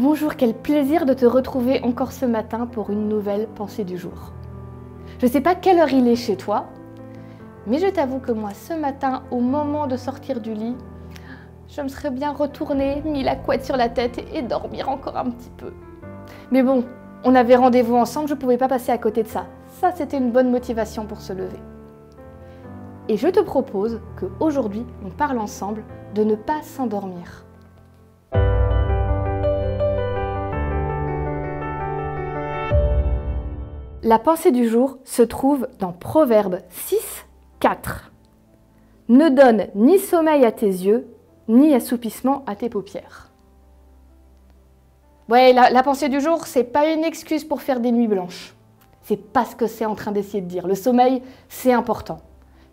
Bonjour, quel plaisir de te retrouver encore ce matin pour une nouvelle pensée du jour. Je ne sais pas quelle heure il est chez toi, mais je t'avoue que moi ce matin, au moment de sortir du lit, je me serais bien retournée, mis la couette sur la tête et dormir encore un petit peu. Mais bon, on avait rendez-vous ensemble, je ne pouvais pas passer à côté de ça. Ça, c'était une bonne motivation pour se lever. Et je te propose qu'aujourd'hui, on parle ensemble de ne pas s'endormir. La pensée du jour se trouve dans Proverbe 6, 4. Ne donne ni sommeil à tes yeux, ni assoupissement à tes paupières. Ouais, la, la pensée du jour, c'est pas une excuse pour faire des nuits blanches. C'est pas ce que c'est en train d'essayer de dire. Le sommeil, c'est important.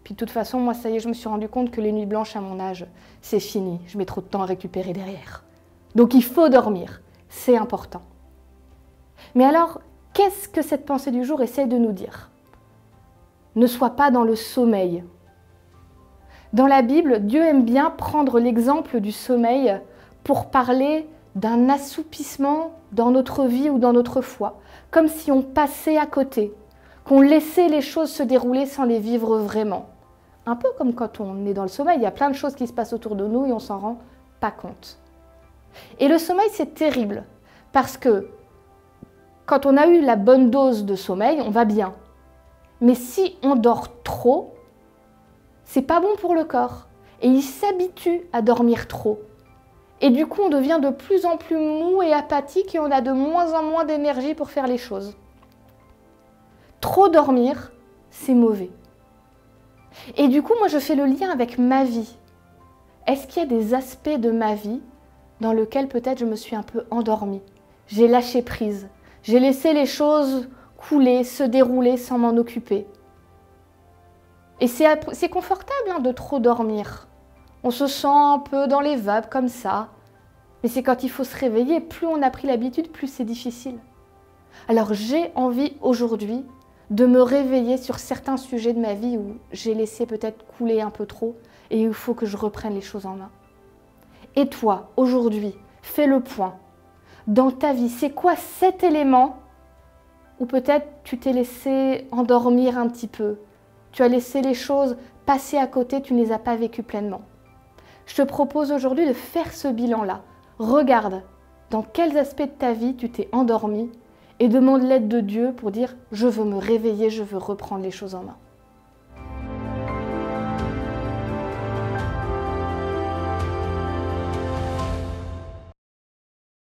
Puis de toute façon, moi, ça y est, je me suis rendu compte que les nuits blanches à mon âge, c'est fini. Je mets trop de temps à récupérer derrière. Donc il faut dormir. C'est important. Mais alors, Qu'est-ce que cette pensée du jour essaie de nous dire? Ne sois pas dans le sommeil. Dans la Bible, Dieu aime bien prendre l'exemple du sommeil pour parler d'un assoupissement dans notre vie ou dans notre foi, comme si on passait à côté, qu'on laissait les choses se dérouler sans les vivre vraiment. Un peu comme quand on est dans le sommeil, il y a plein de choses qui se passent autour de nous et on s'en rend pas compte. Et le sommeil, c'est terrible, parce que quand on a eu la bonne dose de sommeil, on va bien. Mais si on dort trop, c'est pas bon pour le corps. Et il s'habitue à dormir trop. Et du coup, on devient de plus en plus mou et apathique et on a de moins en moins d'énergie pour faire les choses. Trop dormir, c'est mauvais. Et du coup, moi, je fais le lien avec ma vie. Est-ce qu'il y a des aspects de ma vie dans lesquels peut-être je me suis un peu endormie? J'ai lâché prise. J'ai laissé les choses couler, se dérouler sans m'en occuper. Et c'est confortable hein, de trop dormir. On se sent un peu dans les vapes comme ça. Mais c'est quand il faut se réveiller, plus on a pris l'habitude, plus c'est difficile. Alors j'ai envie aujourd'hui de me réveiller sur certains sujets de ma vie où j'ai laissé peut-être couler un peu trop et il faut que je reprenne les choses en main. Et toi, aujourd'hui, fais le point dans ta vie C'est quoi cet élément où peut-être tu t'es laissé endormir un petit peu? Tu as laissé les choses passer à côté, tu ne les as pas vécues pleinement. Je te propose aujourd'hui de faire ce bilan-là. Regarde dans quels aspects de ta vie tu t'es endormi et demande l'aide de Dieu pour dire je veux me réveiller, je veux reprendre les choses en main.